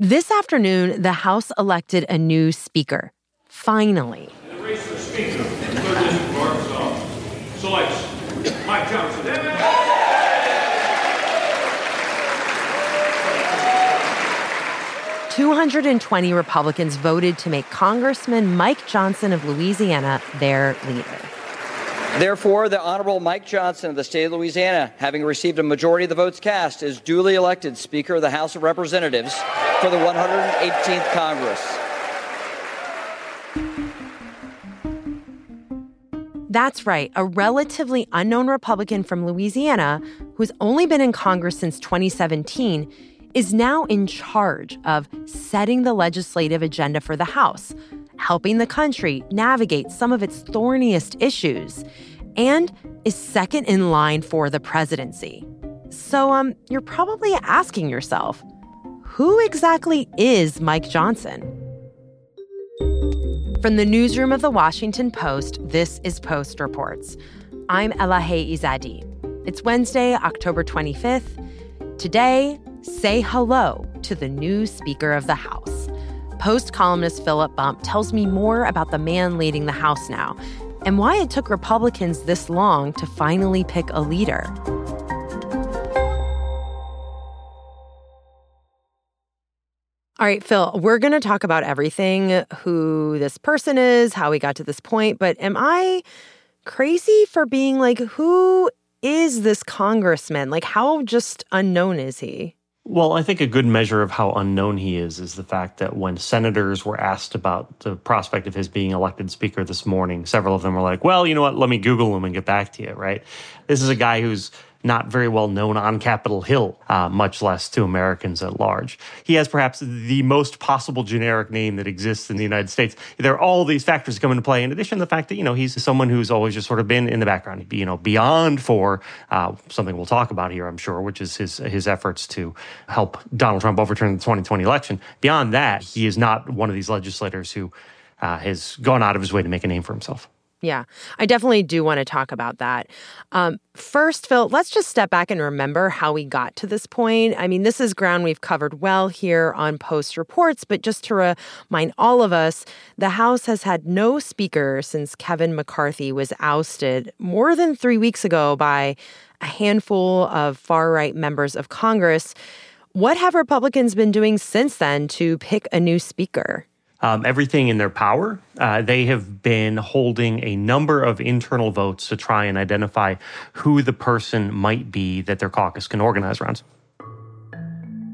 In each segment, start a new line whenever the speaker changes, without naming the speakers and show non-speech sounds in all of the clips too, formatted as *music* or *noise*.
This afternoon, the House elected a new speaker. Finally.
Selects Mike Johnson.
220 Republicans voted to make Congressman Mike Johnson of Louisiana their leader.
Therefore, the Honorable Mike Johnson of the state of Louisiana, having received a majority of the votes cast, is duly elected Speaker of the House of Representatives for the 118th Congress.
That's right, a relatively unknown Republican from Louisiana who's only been in Congress since 2017 is now in charge of setting the legislative agenda for the House, helping the country navigate some of its thorniest issues, and is second in line for the presidency. So, um, you're probably asking yourself, who exactly is Mike Johnson? From the newsroom of the Washington Post, this is Post Reports. I'm Elahe Izadi. It's Wednesday, October 25th. Today, say hello to the new Speaker of the House. Post columnist Philip Bump tells me more about the man leading the House now and why it took Republicans this long to finally pick a leader. All right, Phil, we're going to talk about everything who this person is, how we got to this point, but am I crazy for being like, who is this congressman? Like, how just unknown is he?
Well, I think a good measure of how unknown he is is the fact that when senators were asked about the prospect of his being elected speaker this morning, several of them were like, well, you know what, let me Google him and get back to you, right? This is a guy who's not very well known on Capitol Hill, uh, much less to Americans at large. He has perhaps the most possible generic name that exists in the United States. There are all these factors that come into play. In addition to the fact that you know he's someone who's always just sort of been in the background, you know, beyond for uh, something we'll talk about here, I'm sure, which is his his efforts to help Donald Trump overturn the 2020 election. Beyond that, he is not one of these legislators who uh, has gone out of his way to make a name for himself.
Yeah, I definitely do want to talk about that. Um, first, Phil, let's just step back and remember how we got to this point. I mean, this is ground we've covered well here on Post Reports, but just to remind all of us, the House has had no speaker since Kevin McCarthy was ousted more than three weeks ago by a handful of far right members of Congress. What have Republicans been doing since then to pick a new speaker?
Um, everything in their power. Uh, they have been holding a number of internal votes to try and identify who the person might be that their caucus can organize around.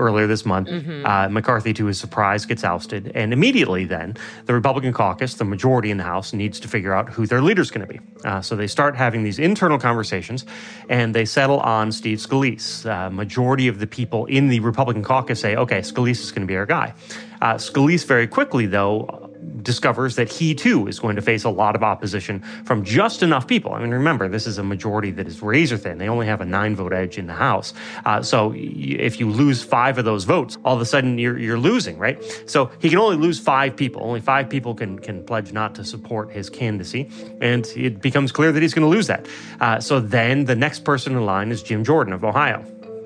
Earlier this month, mm-hmm. uh, McCarthy, to his surprise, gets ousted. And immediately then, the Republican caucus, the majority in the House, needs to figure out who their leader's going to be. Uh, so they start having these internal conversations and they settle on Steve Scalise. Uh, majority of the people in the Republican caucus say, okay, Scalise is going to be our guy. Uh, Scalise very quickly, though, discovers that he too is going to face a lot of opposition from just enough people. I mean, remember, this is a majority that is razor thin. They only have a nine vote edge in the House. Uh, so if you lose five of those votes, all of a sudden you're, you're losing, right? So he can only lose five people. Only five people can, can pledge not to support his candidacy. And it becomes clear that he's going to lose that. Uh, so then the next person in line is Jim Jordan of Ohio.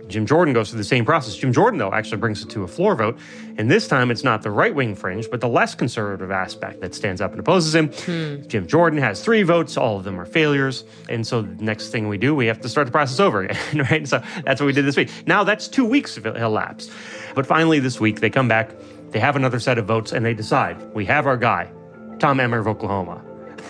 Jim Jordan goes through the same process. Jim Jordan, though, actually brings it to a floor vote. And this time it's not the right wing fringe, but the less conservative aspect that stands up and opposes him. Hmm. Jim Jordan has three votes. All of them are failures. And so the next thing we do, we have to start the process over again, *laughs* right? So that's what we did this week. Now that's two weeks of elapsed. But finally, this week, they come back, they have another set of votes, and they decide we have our guy, Tom Emmer of Oklahoma.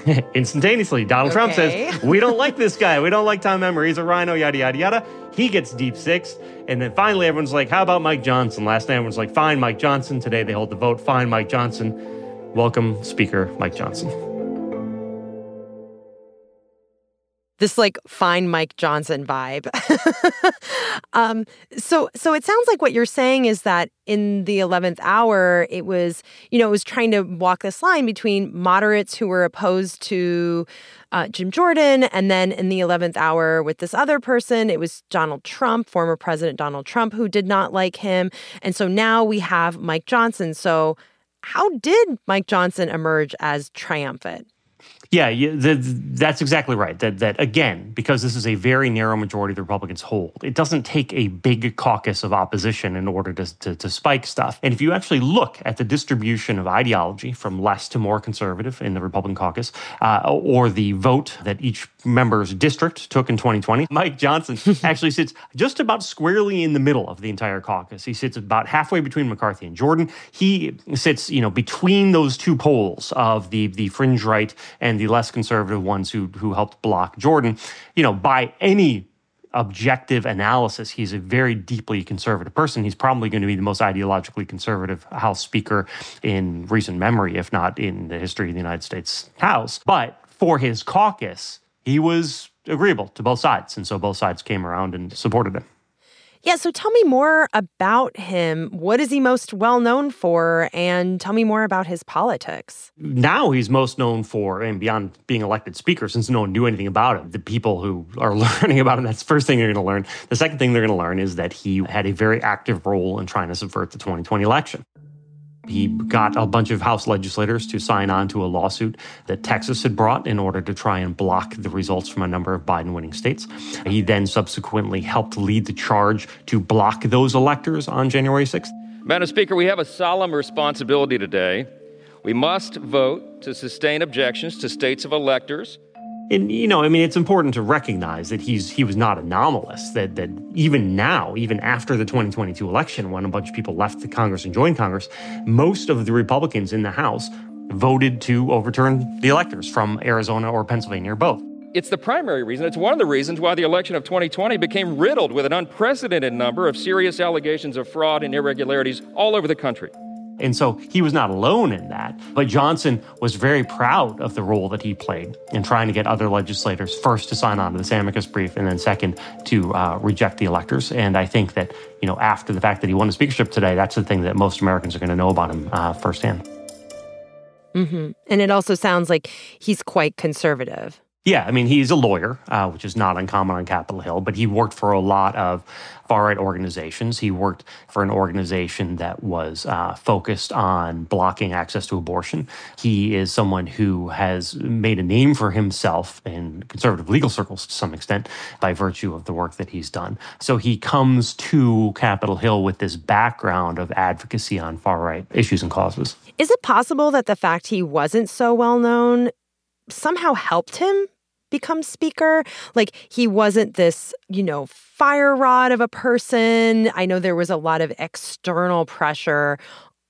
*laughs* Instantaneously, Donald okay. Trump says, We don't like this guy. We don't like Tom Emmer. He's a RINO, yada, yada, yada. He gets deep six. And then finally, everyone's like, How about Mike Johnson? Last night, everyone's like, Fine, Mike Johnson. Today, they hold the vote. Fine, Mike Johnson. Welcome, Speaker Mike Johnson.
This like fine Mike Johnson vibe. *laughs* um, so so it sounds like what you're saying is that in the 11th hour, it was, you know, it was trying to walk this line between moderates who were opposed to uh, Jim Jordan. And then in the 11th hour with this other person, it was Donald Trump, former President Donald Trump, who did not like him. And so now we have Mike Johnson. So, how did Mike Johnson emerge as triumphant?
Yeah, the, that's exactly right. That that again, because this is a very narrow majority the Republicans hold, it doesn't take a big caucus of opposition in order to, to, to spike stuff. And if you actually look at the distribution of ideology from less to more conservative in the Republican caucus, uh, or the vote that each member's district took in 2020, Mike Johnson *laughs* actually sits just about squarely in the middle of the entire caucus. He sits about halfway between McCarthy and Jordan. He sits, you know, between those two poles of the the fringe right and the the less conservative ones who who helped block Jordan, you know, by any objective analysis, he's a very deeply conservative person. He's probably going to be the most ideologically conservative House Speaker in recent memory, if not in the history of the United States House. But for his caucus, he was agreeable to both sides. And so both sides came around and supported him.
Yeah, so tell me more about him. What is he most well known for? And tell me more about his politics.
Now he's most known for, and beyond being elected speaker, since no one knew anything about him, the people who are *laughs* learning about him, that's the first thing they're going to learn. The second thing they're going to learn is that he had a very active role in trying to subvert the 2020 election. He got a bunch of House legislators to sign on to a lawsuit that Texas had brought in order to try and block the results from a number of Biden winning states. He then subsequently helped lead the charge to block those electors on January 6th.
Madam Speaker, we have a solemn responsibility today. We must vote to sustain objections to states of electors
and you know, I mean, it's important to recognize that he's he was not anomalous. That that even now, even after the 2022 election, when a bunch of people left the Congress and joined Congress, most of the Republicans in the House voted to overturn the electors from Arizona or Pennsylvania or both.
It's the primary reason. It's one of the reasons why the election of 2020 became riddled with an unprecedented number of serious allegations of fraud and irregularities all over the country.
And so he was not alone in that. But Johnson was very proud of the role that he played in trying to get other legislators first to sign on to this amicus brief and then second to uh, reject the electors. And I think that, you know, after the fact that he won the speakership today, that's the thing that most Americans are going to know about him uh, firsthand.
Mm-hmm. And it also sounds like he's quite conservative.
Yeah, I mean, he's a lawyer, uh, which is not uncommon on Capitol Hill, but he worked for a lot of far right organizations. He worked for an organization that was uh, focused on blocking access to abortion. He is someone who has made a name for himself in conservative legal circles to some extent by virtue of the work that he's done. So he comes to Capitol Hill with this background of advocacy on far right issues and causes.
Is it possible that the fact he wasn't so well known somehow helped him become speaker. Like he wasn't this, you know, fire rod of a person. I know there was a lot of external pressure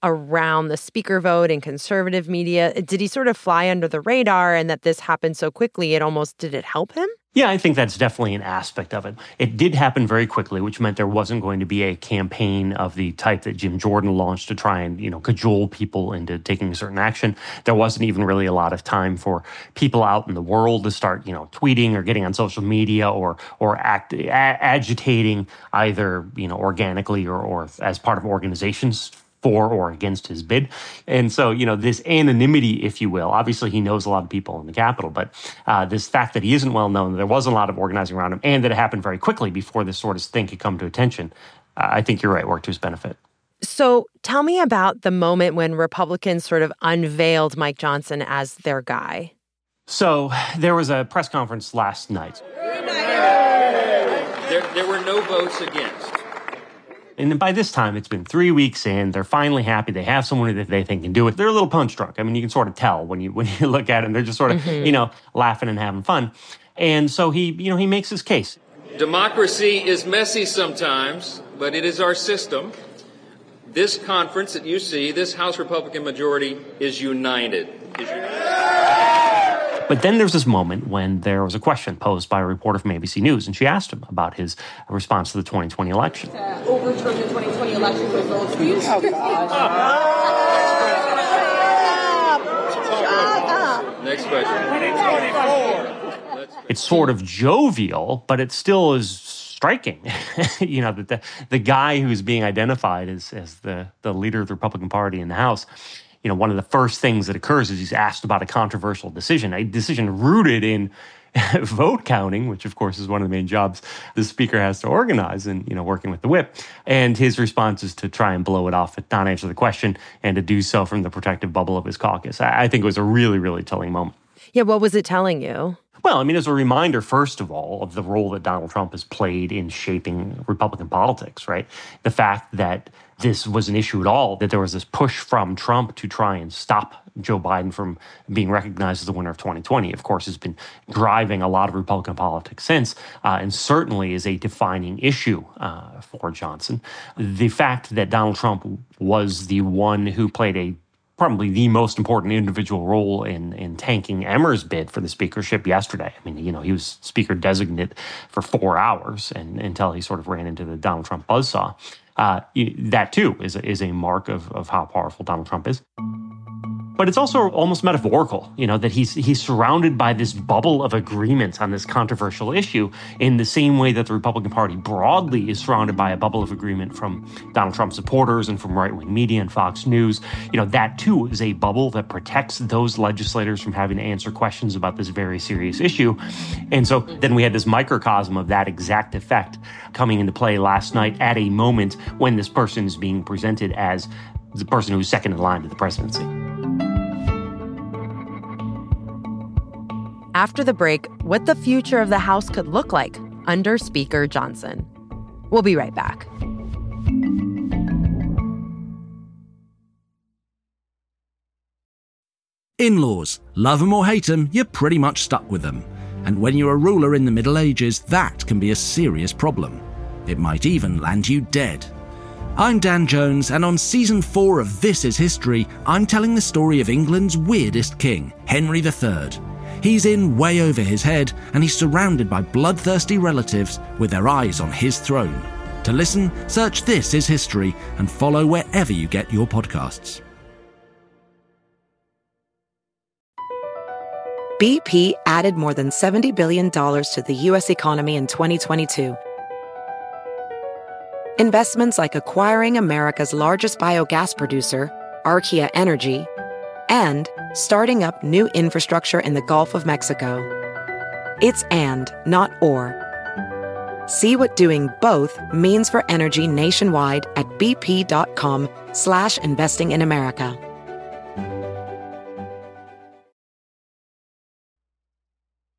around the speaker vote and conservative media. Did he sort of fly under the radar and that this happened so quickly, it almost did it help him?
Yeah, I think that's definitely an aspect of it. It did happen very quickly, which meant there wasn't going to be a campaign of the type that Jim Jordan launched to try and, you know, cajole people into taking a certain action. There wasn't even really a lot of time for people out in the world to start, you know, tweeting or getting on social media or or act, a- agitating either, you know, organically or, or as part of organizations for or against his bid. And so, you know, this anonymity, if you will, obviously he knows a lot of people in the Capitol, but uh, this fact that he isn't well known, there wasn't a lot of organizing around him, and that it happened very quickly before this sort of thing could come to attention, uh, I think you're right, worked to his benefit.
So tell me about the moment when Republicans sort of unveiled Mike Johnson as their guy.
So there was a press conference last night.
There, there were no votes against.
And by this time, it's been three weeks in. They're finally happy. They have someone that they think can do it. They're a little punch drunk. I mean, you can sort of tell when you *laughs* when you look at them. They're just sort of mm-hmm. you know laughing and having fun. And so he you know he makes his case.
Democracy is messy sometimes, but it is our system. This conference that you see, this House Republican majority, is united. Is united.
But then there's this moment when there was a question posed by a reporter from ABC News, and she asked him about his response to the 2020 election.
Uh, to overturn the 2020 election results. you
Next question.
It's sort of jovial, but it still is striking. *laughs* you know, that the, the guy who's being identified as, as the, the leader of the Republican Party in the House, you know, one of the first things that occurs is he's asked about a controversial decision, a decision rooted in *laughs* vote counting, which of course is one of the main jobs the speaker has to organize and, you know, working with the whip. And his response is to try and blow it off, not answer the question, and to do so from the protective bubble of his caucus. I, I think it was a really, really telling moment.
Yeah, what was it telling you?
Well, I mean, as a reminder, first of all, of the role that Donald Trump has played in shaping Republican politics, right? The fact that this was an issue at all, that there was this push from Trump to try and stop Joe Biden from being recognized as the winner of 2020, of course, has been driving a lot of Republican politics since, uh, and certainly is a defining issue uh, for Johnson. The fact that Donald Trump was the one who played a probably the most important individual role in in tanking Emmer's bid for the speakership yesterday. I mean, you know, he was speaker designate for four hours and until he sort of ran into the Donald Trump buzzsaw. Uh, that too is is a mark of, of how powerful Donald Trump is. But it's also almost metaphorical, you know, that he's he's surrounded by this bubble of agreements on this controversial issue in the same way that the Republican Party broadly is surrounded by a bubble of agreement from Donald Trump supporters and from right-wing media and Fox News. You know, that too is a bubble that protects those legislators from having to answer questions about this very serious issue. And so then we had this microcosm of that exact effect coming into play last night at a moment when this person is being presented as the person who's second in line to the presidency.
After the break, what the future of the House could look like under Speaker Johnson. We'll be right back.
In laws, love them or hate them, you're pretty much stuck with them. And when you're a ruler in the Middle Ages, that can be a serious problem. It might even land you dead. I'm Dan Jones, and on season 4 of This Is History, I'm telling the story of England's weirdest king, Henry III. He's in way over his head, and he's surrounded by bloodthirsty relatives with their eyes on his throne. To listen, search This Is History and follow wherever you get your podcasts.
BP added more than $70 billion to the U.S. economy in 2022. Investments like acquiring America's largest biogas producer, Archaea Energy, and starting up new infrastructure in the Gulf of Mexico. It's and, not or. See what doing both means for energy nationwide at bp.com slash investing in America.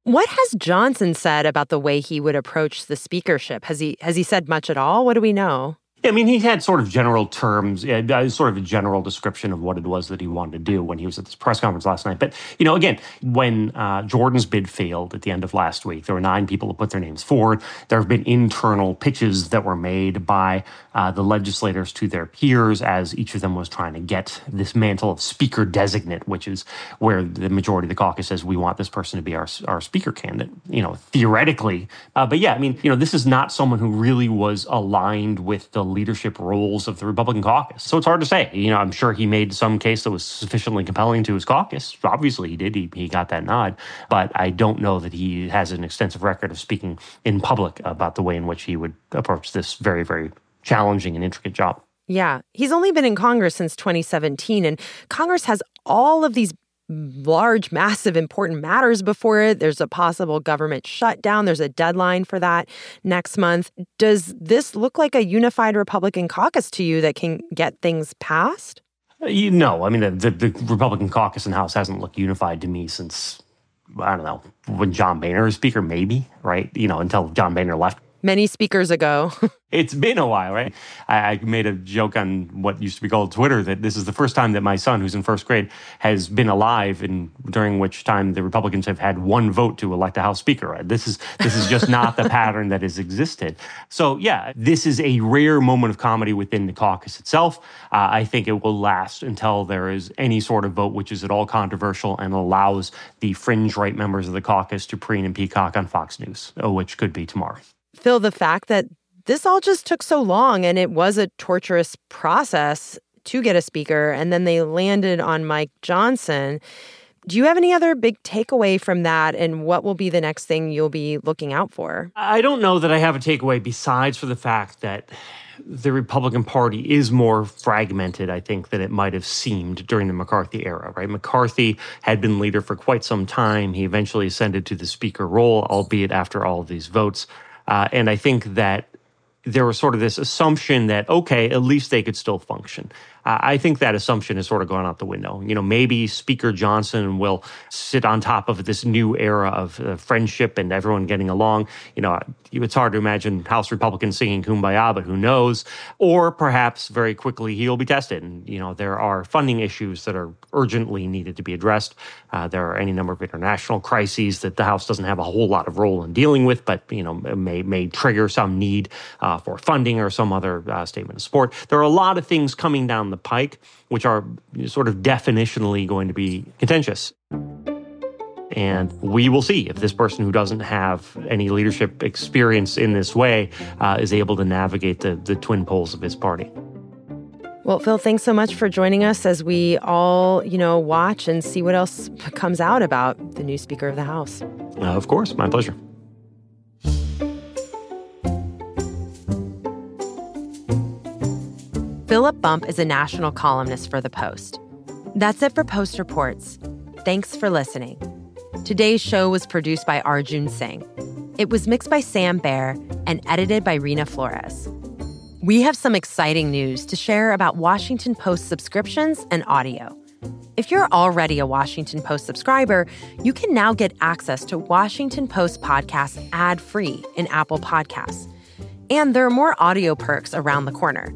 What has Johnson said about the way he would approach the speakership? Has he has he said much at all? What do we know?
I mean, he had sort of general terms, sort of a general description of what it was that he wanted to do when he was at this press conference last night. But, you know, again, when uh, Jordan's bid failed at the end of last week, there were nine people who put their names forward. There have been internal pitches that were made by uh, the legislators to their peers as each of them was trying to get this mantle of speaker designate, which is where the majority of the caucus says, we want this person to be our, our speaker candidate, you know, theoretically. Uh, but yeah, I mean, you know, this is not someone who really was aligned with the leadership roles of the Republican caucus. So it's hard to say. You know, I'm sure he made some case that was sufficiently compelling to his caucus. Obviously, he did. He, he got that nod. But I don't know that he has an extensive record of speaking in public about the way in which he would approach this very, very challenging and intricate job.
Yeah, he's only been in Congress since 2017, and Congress has all of these large, massive, important matters before it. There's a possible government shutdown. There's a deadline for that next month. Does this look like a unified Republican caucus to you that can get things passed?
Uh, you know, I mean, the, the, the Republican caucus and House hasn't looked unified to me since, I don't know, when John Boehner was Speaker, maybe, right? You know, until John Boehner left
many speakers ago. *laughs*
it's been a while, right? I, I, made a joke on what used to be called Twitter that this is the first time that my son, who's in first grade, has been alive, and during which time the Republicans have had one vote to elect a House Speaker. Right? This is this is just not the *laughs* pattern that has existed. So yeah, this is a rare moment of comedy within the caucus itself. Uh, I think it will last until there is any sort of vote which is at all controversial and allows the fringe right members of the caucus to preen and peacock on Fox News, uh, which could be tomorrow.
Phil, the fact that this all just took so long and it was a torturous process to get a speaker, and then they landed on Mike Johnson. Do you have any other big takeaway from that? And what will be the next thing you'll be looking out for?
I don't know that I have a takeaway besides for the fact that the Republican Party is more fragmented, I think, than it might have seemed during the McCarthy era, right? McCarthy had been leader for quite some time. He eventually ascended to the speaker role, albeit after all of these votes. Uh, and I think that there was sort of this assumption that, okay, at least they could still function. I think that assumption has sort of gone out the window. You know, maybe Speaker Johnson will sit on top of this new era of uh, friendship and everyone getting along. You know, it's hard to imagine House Republicans singing "Kumbaya," but who knows? Or perhaps very quickly he'll be tested. And you know, there are funding issues that are urgently needed to be addressed. Uh, there are any number of international crises that the House doesn't have a whole lot of role in dealing with, but you know, may may trigger some need uh, for funding or some other uh, statement of support. There are a lot of things coming down the pike, which are sort of definitionally going to be contentious. And we will see if this person who doesn't have any leadership experience in this way uh, is able to navigate the, the twin poles of his party.
Well, Phil, thanks so much for joining us as we all, you know, watch and see what else comes out about the new Speaker of the House.
Uh, of course, my pleasure.
Philip Bump is a national columnist for The Post. That's it for Post Reports. Thanks for listening. Today's show was produced by Arjun Singh. It was mixed by Sam Bair and edited by Rena Flores. We have some exciting news to share about Washington Post subscriptions and audio. If you're already a Washington Post subscriber, you can now get access to Washington Post podcasts ad free in Apple Podcasts. And there are more audio perks around the corner.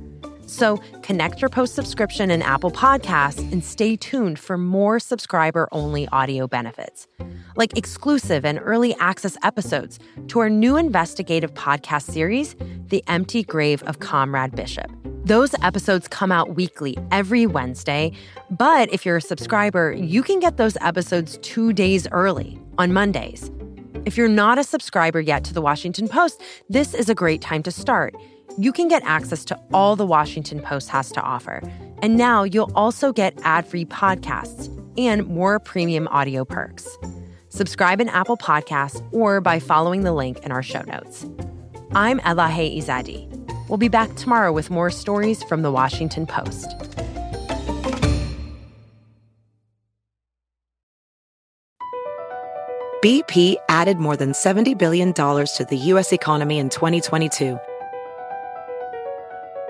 So connect your post subscription in Apple Podcasts and stay tuned for more subscriber only audio benefits, like exclusive and early access episodes to our new investigative podcast series, The Empty Grave of Comrade Bishop. Those episodes come out weekly every Wednesday, but if you're a subscriber, you can get those episodes two days early on Mondays. If you're not a subscriber yet to the Washington Post, this is a great time to start you can get access to all the Washington Post has to offer. And now you'll also get ad free podcasts and more premium audio perks. Subscribe in Apple Podcasts or by following the link in our show notes. I'm Elahe Izadi. We'll be back tomorrow with more stories from the Washington Post.
BP added more than $70 billion to the U.S. economy in 2022